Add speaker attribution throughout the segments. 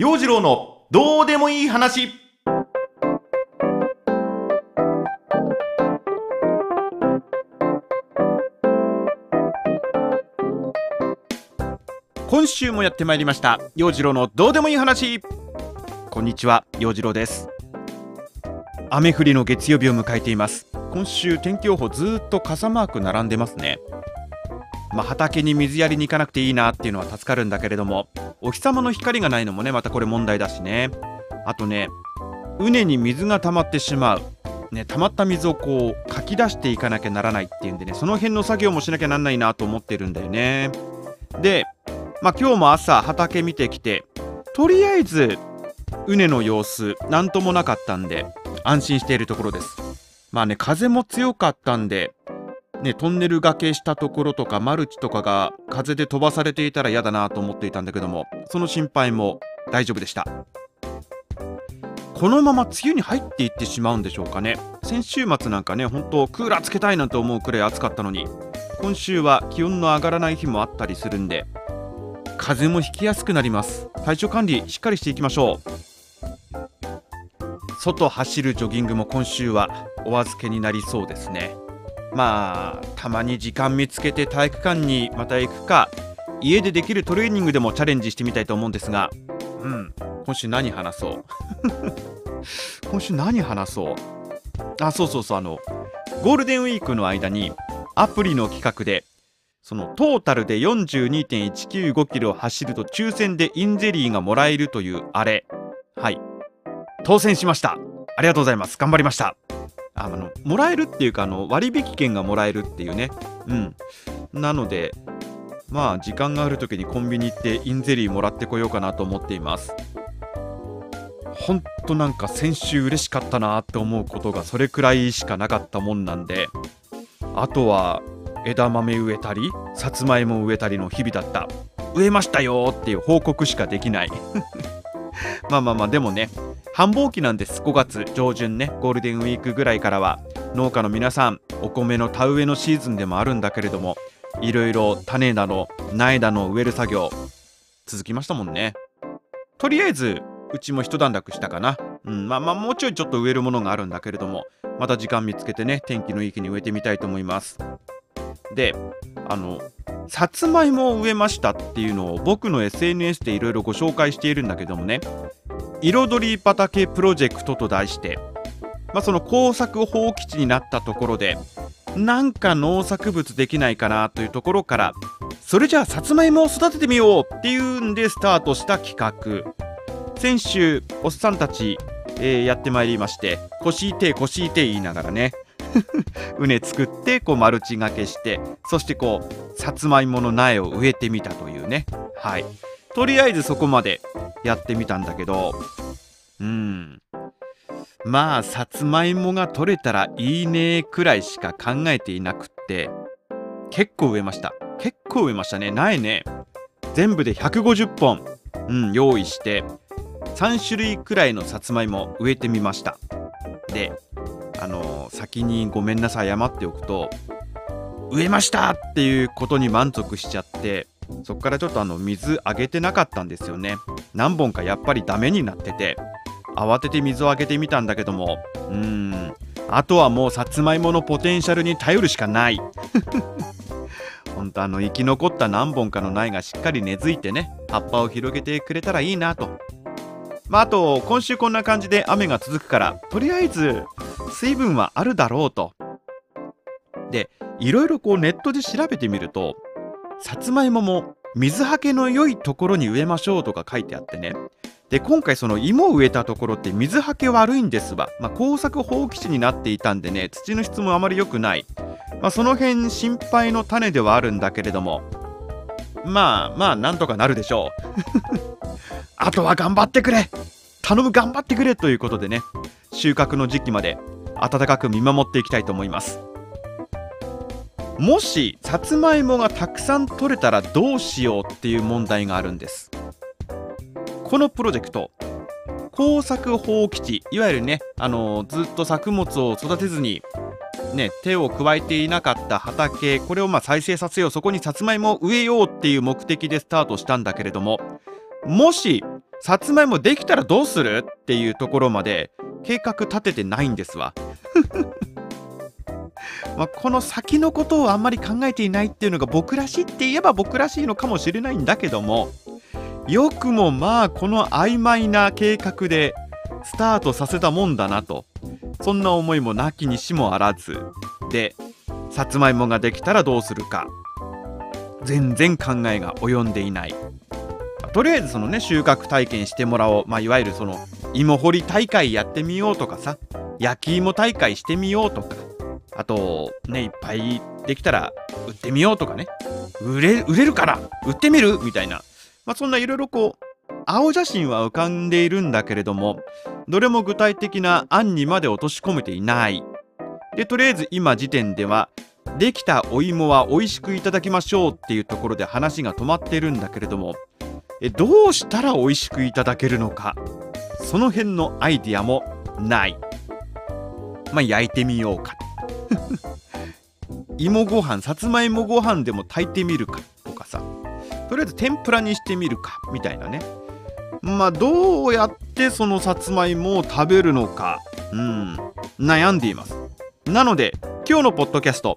Speaker 1: 陽次郎のどうでもいい話。今週もやってまいりました。陽次郎のどうでもいい話。こんにちは。陽次郎です。雨降りの月曜日を迎えています。今週天気予報ずっと傘マーク並んでますね。まあ、畑に水やりに行かなくていいなっていうのは助かるんだけれどもお日様の光がないのもねまたこれ問題だしね。あとね畝に水が溜まってしまう。ね、溜まった水をこうかき出していかなきゃならないっていうんでねその辺の作業もしなきゃなんないなと思ってるんだよね。で、まあ、今日も朝畑見てきてとりあえず畝の様子なんともなかったんで安心しているところです。まあね風も強かったんでね、トンネルがけしたところとかマルチとかが風で飛ばされていたら嫌だなと思っていたんだけどもその心配も大丈夫でした。このまま梅雨に入っていってしまうんでしょうかね。先週末なんかね本当クーラーつけたいなんて思うくらい暑かったのに今週は気温の上がらない日もあったりするんで風邪もひきやすくなります。体調管理しっかりしていきましょう。外走るジョギングも今週はお預けになりそうですね。まあたまに時間見つけて体育館にまた行くか家でできるトレーニングでもチャレンジしてみたいと思うんですがうん今週何話そう？今週何話そう？あそうそうそうあのゴールデンウィークの間にアプリの企画でそのトータルで42.195キロを走ると抽選でインゼリーがもらえるというあれ。はい。当選しました。ありがとうございます。頑張りました。あのもらえるっていうかあの割引券がもらえるっていうね。うん。なのでまあ時間がある時にコンビニ行ってインゼリーもらってこようかなと思っています。ほんとなんか先週嬉しかったなって思うことがそれくらいしかなかったもんなんであとは枝豆植えたりさつまいも植えたりの日々だった。植えましたよっていう報告しかできない。まあまあまあでもね繁忙期なんです。5月上旬ねゴールデンウィークぐらいからは。農家の皆さんお米の田植えのシーズンでもあるんだけれどもいろいろ種だの苗だの植える作業続きましたもんね。とりあえずうちも一段落したかな。うんまあまあもうちょいちょっと植えるものがあるんだけれどもまた時間見つけてね天気のいい日に植えてみたいと思います。であのさつまいもを植えましたっていうのを僕の SNS でいろいろご紹介しているんだけどもね彩り畑プロジェクトと題して、まあ、その耕作放棄地になったところでなんか農作物できないかなというところからそれじゃあさつまいもを育ててみようっていうんでスタートした企画。先週おっさんたち、えー、やってまいりまして腰痛い腰痛い言いながらね 畝作ってこうマルチがけしてそしてこうさつまいもの苗を植えてみたというね。はい。とりあえずそこまでやってみたんだけどうん。まあさつまいもが取れたらいいねくらいしか考えていなくって結構植えました。結構植えましたね。苗ね。全部で150本、うん、用意して3種類くらいのさつまいも植えてみました。であのー、先にごめんなさい謝っておくと植えましたっていうことに満足しちゃってそこからちょっとあの水あげてなかったんですよね。何本かやっぱりダメになってて慌てて水をあげてみたんだけどもうーんあとはもうさつまいものポテンシャルに頼るしかない。本当あの生き残った何本かの苗がしっかり根付いてね葉っぱを広げてくれたらいいなと。まああと今週こんな感じで雨が続くからとりあえず水分はあるだろうと。でいろいろこうネットで調べてみるとさつまいもも水はけの良いところに植えましょうとか書いてあってね。で今回その芋を植えたところって水はけ悪いんですわ、まあ、耕作放棄地になっていたんでね土の質もあまり良くない、まあ、その辺心配の種ではあるんだけれども。まあまあなんとかなるでしょう。あとは頑張ってくれ。頼む頑張ってくれということでね収穫の時期まで温かく見守っていきたいと思います。もしさつまいもがたくさん取れたらどうしようっていう問題があるんですこのプロジェクト耕作放棄地いわゆるね、あの、ずっと作物を育てずにね、手を加えていなかった畑これをま再生させようそこにさつまいもを植えようっていう目的でスタートしたんだけれどももしさつまいもできたらどうするっていうところまで計画立ててないんですわ。まあ、この先のことをあんまり考えていないっていうのが僕らしいって言えば僕らしいのかもしれないんだけどもよくもまあこの曖昧な計画でスタートさせたもんだなとそんな思いもなきにしもあらず。でさつまいもができたらどうするか。全然考えが及んでいない。とりあえずそのね収穫体験してもらおう、まあ、いわゆるその芋掘り大会やってみようとかさ焼き芋大会してみようとか。あとねいっぱいできたら売ってみようとかね。売れ売れるから売ってみる？みたいな、まあ、そんないろいろこう青写真は浮かんでいるんだけれどもどれも具体的な案にまで落とし込めていない。でとりあえず今時点ではできたお芋は美味しくいただきましょうっていうところで話が止まってるんだけれどもえどうしたら美味しくいただけるのか？その辺のアイディアもない。まあ焼いてみようか 芋ご飯さつまいもご飯でも炊いてみるかとかさ。とりあえず天ぷらにしてみるかみたいなね。まあどうやってそのさつまいもを食べるのかうん悩んでいます。なので今日のポッドキャスト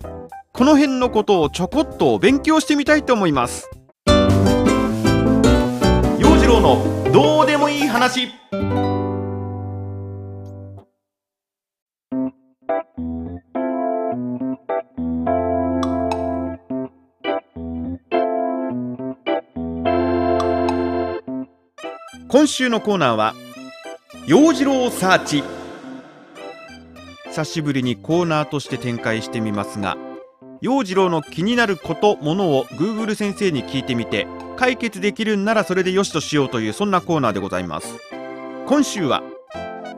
Speaker 1: この辺のことをちょこっと勉強してみたいと思います。陽次郎のどうでもいい話。今週のコーナーは陽次郎サーチ。久しぶりにコーナーとして展開してみますが陽次郎の気になることものを Google 先生に聞いてみて解決できるんならそれでよしとしようというそんなコーナーでございます。今週は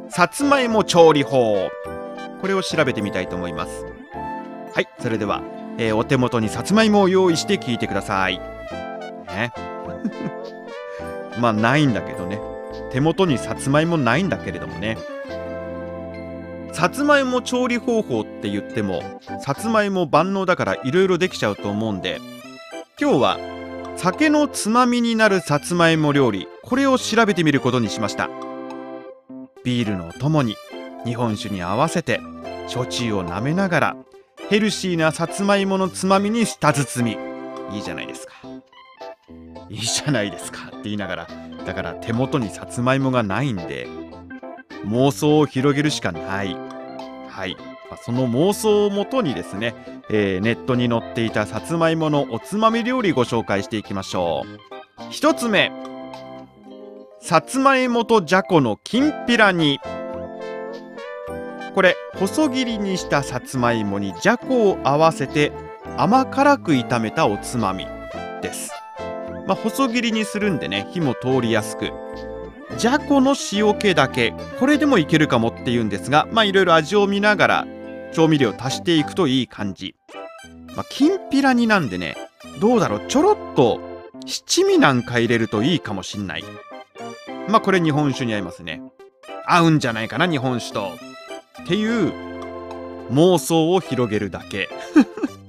Speaker 1: さつまいも調理法。これを調べてみたいと思います。はいそれでは、えー、お手元にさつまいもを用意して聞いてください。ねまあないんだけどね。手元にさつまいもないんだけれどもね。さつまいも調理方法って言ってもさつまいも万能だからいろいろできちゃうと思うんで今日は酒のつまみになるさつまいも料理これを調べてみることにしました。ビールのともに日本酒に合わせて焼酎を舐めながらヘルシーなさつまいものつまみに舌包みいいじゃないですか。いいじゃないですかって言いながらだから手元にさつまいもがないんで妄想を広げるしかない。はい。まその妄想をもとにですね、えー、ネットに載っていたさつまいものおつまみ料理ご紹介していきましょう。1つ目。さつまいもとじゃこのきんぴら煮これ細切りにしたさつまいもにじゃこを合わせて甘辛く炒めたおつまみです。まあ、細切りにするんでね火も通りやすく。じゃこの塩気だけこれでもいけるかもっていうんですがまあいろいろ味を見ながら調味料足していくといい感じ。まあきんぴらになんでねどうだろうちょろっと七味なんか入れるといいかもしんない。まあこれ日本酒に合いますね。合うんじゃないかな日本酒と。っていう妄想を広げるだけ。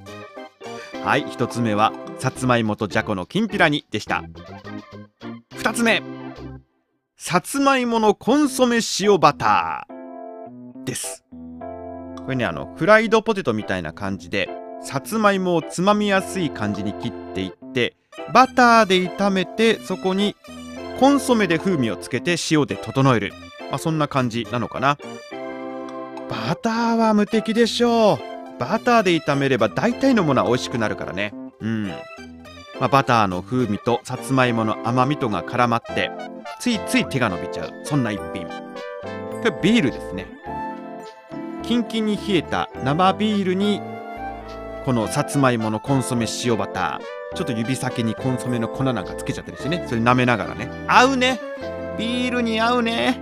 Speaker 1: はい1つ目はさつまいもとじゃこのきんぴら煮でした。2つ目。さつまいものコンソメ塩バターです。これねあのフライドポテトみたいな感じでさつまいもをつまみやすい感じに切っていってバターで炒めてそこにコンソメで風味をつけて塩で整える、まあ、そんな感じなのかな。バターは無敵でしょう。バターで炒めれば大体のものは美味しくなるからね。うん、まあ、バターの風味とさつまいもの甘みとが絡まってついつい手が伸びちゃう。そんな一品。これビールですね。キンキンに冷えた生ビールにこのさつまいものコンソメ塩バター。ちょっと指先にコンソメの粉なんかつけちゃってるしね。それ舐めながらね。合うね。ビールに合うね。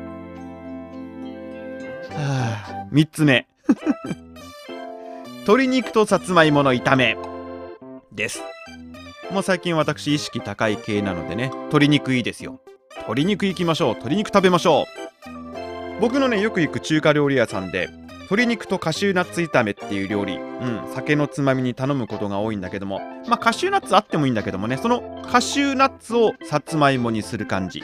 Speaker 1: はあ3つ目。鶏肉とさつまいもの炒めです。もう最近私意識高い系なのでね鶏肉いいですよ。鶏肉行きましょう。鶏肉食べましょう。僕のねよく行く中華料理屋さんで鶏肉とカシューナッツ炒めっていう料理、うん、酒のつまみに頼むことが多いんだけどもまあカシューナッツあってもいいんだけどもねそのカシューナッツをさつまいもにする感じ。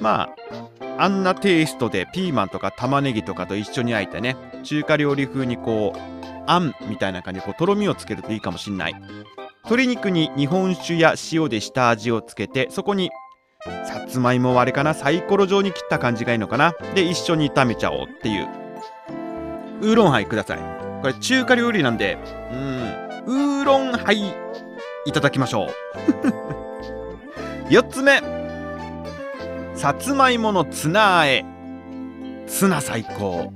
Speaker 1: まああんなテイストでピーマンとか玉ねぎとかと一緒に焼いてね中華料理風にこうあんみたいな感じでこうとろみをつけるといいかもしんない。鶏肉に日本酒や塩で下味をつけてそこにさつまいもはあれかなサイコロ状に切った感じがいいのかなで一緒に炒めちゃおうっていう。ウーロンハイください。これ中華料理なんでうんウーロンハイいただきましょう。4つ目。さつまいものツナあえ。ツナ最高。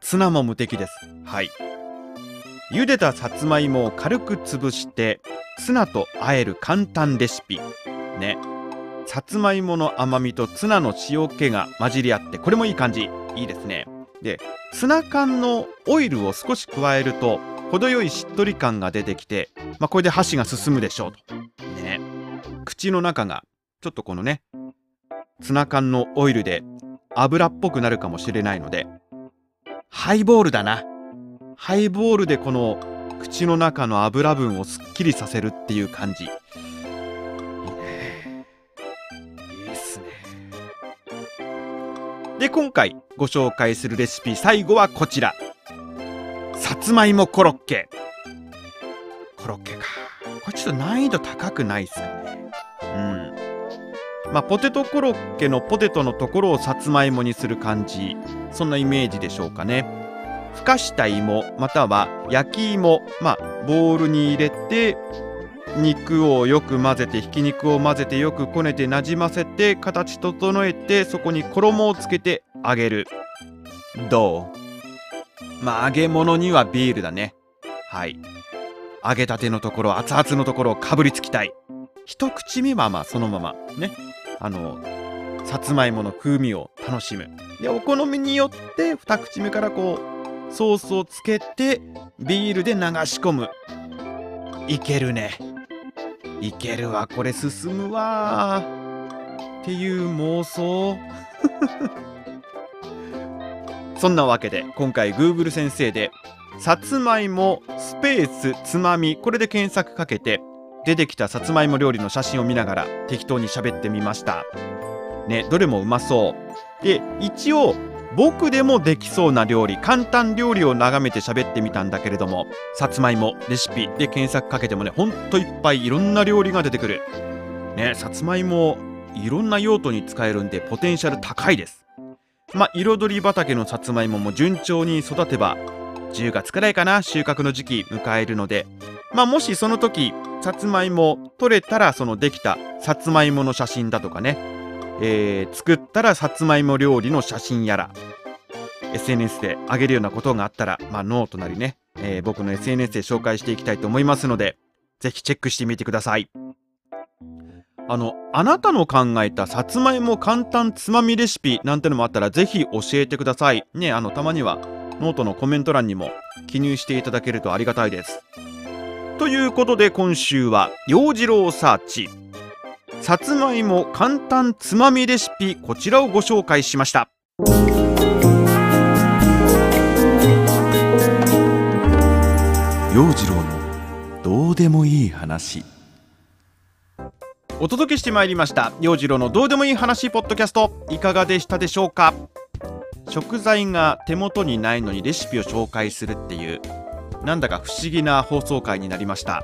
Speaker 1: ツナも無敵です。はい。茹でたさつまいもを軽く潰してツナと和える簡単レシピ。ね。さつまいもの甘みとツナの塩気が混じり合ってこれもいい感じ。いいですね。でツナ缶のオイルを少し加えると程よいしっとり感が出てきて、まあ、これで箸が進むでしょうと。ね。口の中がちょっとこのねツナ缶のオイルで油っぽくなるかもしれないのでハイボールだな。ハイボールでこの口の中の油分をすっきりさせるっていう感じ。いいねいいっすね。で今回ご紹介するレシピ最後はこちら。さつまいもコロッケ。コロッケか。これちょっと難易度高くないっすかね。うん。まあ、ポテトコロッケのポテトのところをさつまいもにする感じ。そんなイメージでしょうかねふかした芋または焼き芋まあボウルに入れて肉をよく混ぜてひき肉を混ぜてよくこねてなじませて形整えてそこに衣をつけて揚げる。どう？まあ揚げ物にはビールだね。はい。揚げたてのところ熱々のところをかぶりつきたい。一口目はまあそのまま。ね。あのさつまいもの風味を楽しむ。でお好みによって二口目からこうソースをつけてビールで流し込む。いけるね。いけるわこれ進むわ。っていう妄想。そんなわけで今回 Google 先生でさつまいもスペースつまみ。これで検索かけて出てきたさつまいも料理の写真を見ながら適当に喋ってみました。ねどれもうまそう。で一応僕でもできそうな料理簡単料理を眺めて喋ってみたんだけれどもさつまいもレシピで検索かけてもねほんといっぱいいろんな料理が出てくる。ねさつまいもいろんな用途に使えるんでポテンシャル高いです。まあ彩り畑のさつまいもも順調に育てば10月くらいかな収穫の時期迎えるのでまあもしその時さつまいも取れたらそのできたさつまいもの写真だとかね、えー、作ったらさつまいも料理の写真やら。SNS で上げるようなことがあったら、まあ、ノートなりね、えー、僕の SNS で紹介していきたいと思いますのでぜひチェックしてみてください。あのあなたの考えたさつまいも簡単つまみレシピなんてのもあったらぜひ教えてください。ねあのたまにはノートのコメント欄にも記入していただけるとありがたいです。ということで今週は洋次郎サーチ。さつまいも簡単つまみレシピこちらをご紹介しました。洋次郎のどうでもいい話。お届けしてまいりました。洋次郎のどうでもいい話ポッドキャスト。いかがでしたでしょうか？食材が手元にないのにレシピを紹介するっていうなんだか不思議な放送回になりました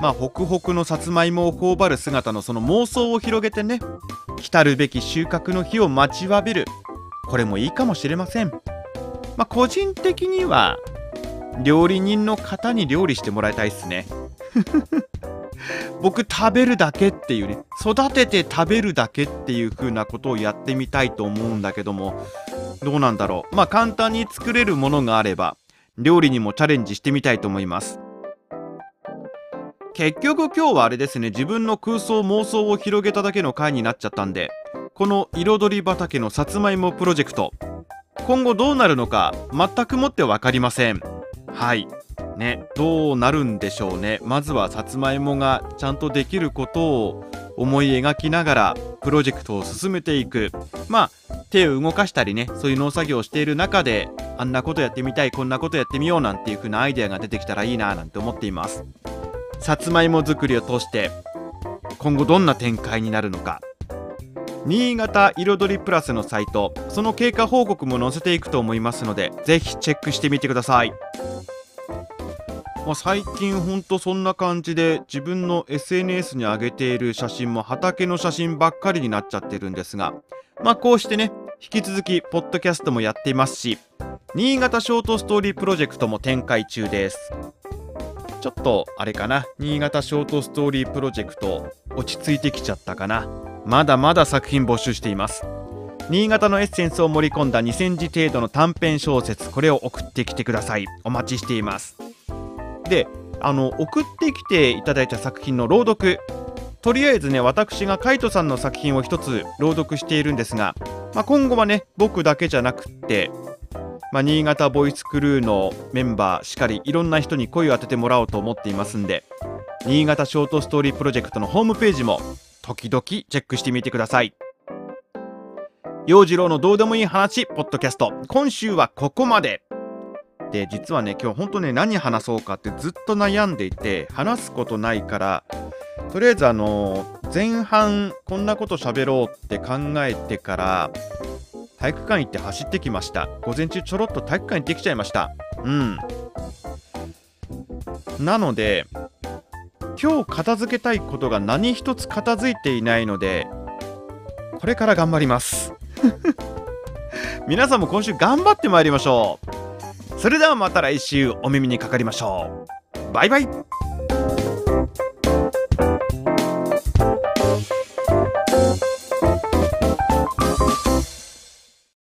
Speaker 1: まあホクホクのさつまいもを頬張る姿のその妄想を広げてね来るべき収穫の日を待ちわびる。これもいいかもしれません。まあ個人的には料理人の方に料理してもらいたいっすね。僕食べるだけっていうね育てて食べるだけっていう風なことをやってみたいと思うんだけどもどうなんだろう。まあ簡単に作れるものがあれば料理にもチャレンジしてみたいと思います。結局今日はあれですね自分の空想妄想を広げただけの回になっちゃったんでこの彩り畑のさつまいもプロジェクト。今後どうなるのか全くもって分かりません。はい。ねどうなるんでしょうね。まずはさつまいもがちゃんとできることを思い描きながらプロジェクトを進めていく。まあ手を動かしたりねそういう農作業をしている中であんなことやってみたいこんなことやってみようなんていう風なアイデアが出てきたらいいななんて思っています。さつまいも作りを通して今後どんな展開になるのか。新潟彩りプラスのサイトその経過報告も載せていくと思いますのでぜひチェックしてみてください、まあ、最近ほんとそんな感じで自分の SNS に上げている写真も畑の写真ばっかりになっちゃってるんですがまあこうしてね引き続きポッドキャストもやっていますし新潟ショートストーリープロジェクトも展開中です。ちょっとあれかな。新潟ショートストーリープロジェクト落ち着いてきちゃったかな。まだまだ作品募集しています。新潟のエッセンスを盛り込んだ2000字程度の短編小説これを送ってきてください。お待ちしています。であの送ってきていただいた作品の朗読。とりあえずね私がカイトさんの作品を一つ朗読しているんですが、まあ、今後はね僕だけじゃなくってまあ、新潟ボイスクルーのメンバーしかりいろんな人に声を当ててもらおうと思っていますんで新潟ショートストーリープロジェクトのホームページも時々チェックしてみてください。陽次郎のどうでもいい話ポッドキャスト。今週はここまで。で実はね今日本当ね何話そうかってずっと悩んでいて話すことないからとりあえずあの前半こんなこと喋ろうって考えてから体育館行って走ってきました。午前中ちょろっと体育館行ってきちゃいました。うん。なので今日片付けたいことが何一つ片付いていないのでこれから頑張ります。皆さんも今週頑張ってまいりましょう。それではまた来週お耳にかかりましょう。バイバイ。